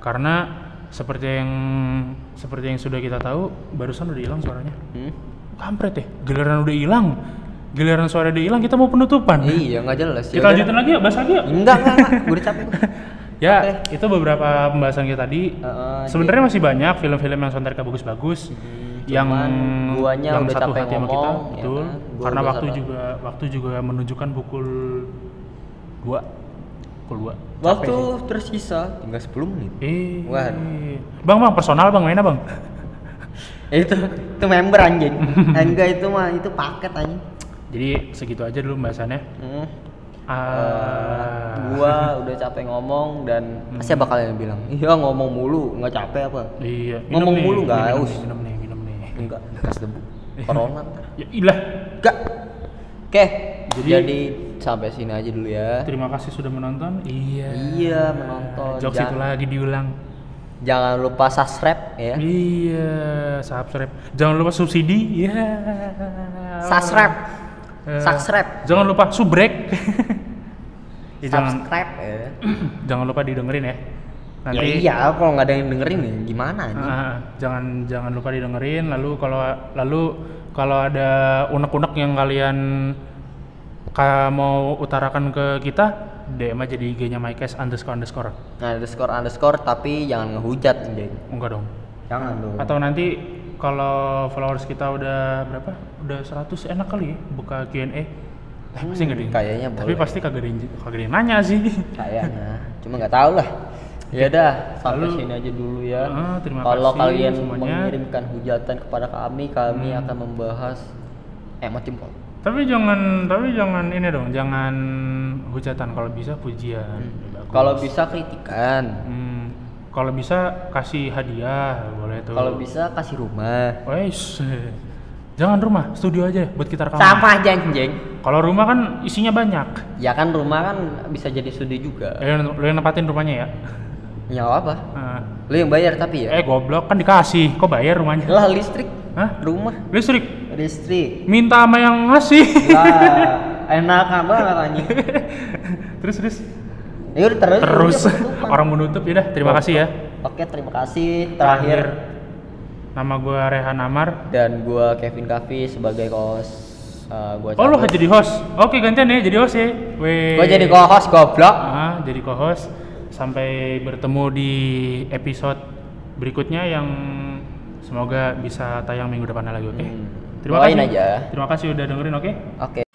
Karena seperti yang seperti yang sudah kita tahu, barusan udah hilang suaranya. Hmm? Kampret ya, giliran udah hilang. Giliran suara udah hilang, kita mau penutupan. Iya nggak jelas. Kita Yaudah. lanjutin lagi ya, bahas lagi ya. Enggak enggak enggak. Gue udah capek. <laughs> Ya, Oke. itu beberapa pembahasan kita tadi. Heeh, Sebenarnya masih banyak film-film yang soundtracknya bagus-bagus. yang cuman guanya yang udah satu hati sama kita, ya betul. kan? Gua Karena waktu capek. juga waktu juga menunjukkan pukul 2 Pukul 2. Waktu tersisa tinggal 10 menit. Eh. Waduh. Bang, Bang, personal Bang, mainnya Bang. <laughs> itu itu member anjing. <laughs> Enggak itu mah itu paket anjing. Jadi segitu aja dulu pembahasannya. Hmm. Ah. gua udah capek ngomong dan pasti bakal yang bilang iya ngomong mulu nggak capek apa Iya, Ngomong nih, mulu nggak haus. nih, Minum nih, minum nih. enggak bekas debu corona ntar. Ya ilah. enggak oke Jadi- jadi, sampai sini aja dulu ya Terima kasih sudah menonton. Iya. iya menonton Jokes itu lagi diulang. jangan lupa subscribe ya Iya, subscribe. Jangan lupa subsidi. Iya. subscribe Eh, subscribe Jangan lupa subrek. <laughs> ya, jangan subscribe ya <clears throat> jangan lupa didengerin ya. Nanti ya iya kalau nggak ada yang dengerin ya gimana anjing Ah, jangan jangan lupa didengerin. Lalu kalau lalu kalau ada unek-unek yang kalian ka, mau utarakan ke kita, DM aja di IG-nya Mykes underscore underscore. nah underscore underscore tapi jangan ngehujat anjing Enggak dong. jangan dong Atau nanti kalau followers kita udah berapa? Udah 100 enak kali ya buka Q&A. Eh, pasti nggak ada yang- kayaknya Tapi boleh. pasti kagak ada kagak ada nanya sih. kayaknya cuma nggak tahu lah ya udah sampai Lalu- sini aja dulu ya Ah, terima kalau kasih kalian semuanya. Hmm. mengirimkan hujatan kepada kami kami akan membahas eh macam Tapi jangan tapi jangan ini dong, jangan hujatan kalau bisa pujian. Bagus. kalau bisa kritikan Hmm, kalau bisa kasih hadiah tuh. kalau bisa kasih rumah Wes, jangan rumah, studio aja buat kita rekaman. sampah jeng Kalau rumah kan isinya banyak. ya kan rumah kan bisa jadi studi juga Eh, lu yang nempatin rumahnya ya. ya apa Nah, lu yang bayar tapi ya eh goblok kan dikasih, kok bayar rumahnya? lah listrik Hah? rumah Listrik? listrik Minta sama yang ngasih. lah <laughs> enak banget anjing <laughs> terus terus. ya udah terus Terus orang menutup ya udah. Terima kasih ya. Oke, terima kasih. Terakhir Nama gua Rehan Amar. dan gua Kevin Kavi sebagai host. Uh, gua Oh lu cabut. jadi host? Oke gantian ya jadi host ya. Gua jadi co-host goblok. Ah, jadi co-host. Sampai bertemu di episode berikutnya yang semoga bisa tayang minggu depan lagi oke. Hmm. Terima kasih. aja. Terima kasih udah dengerin oke. Oke.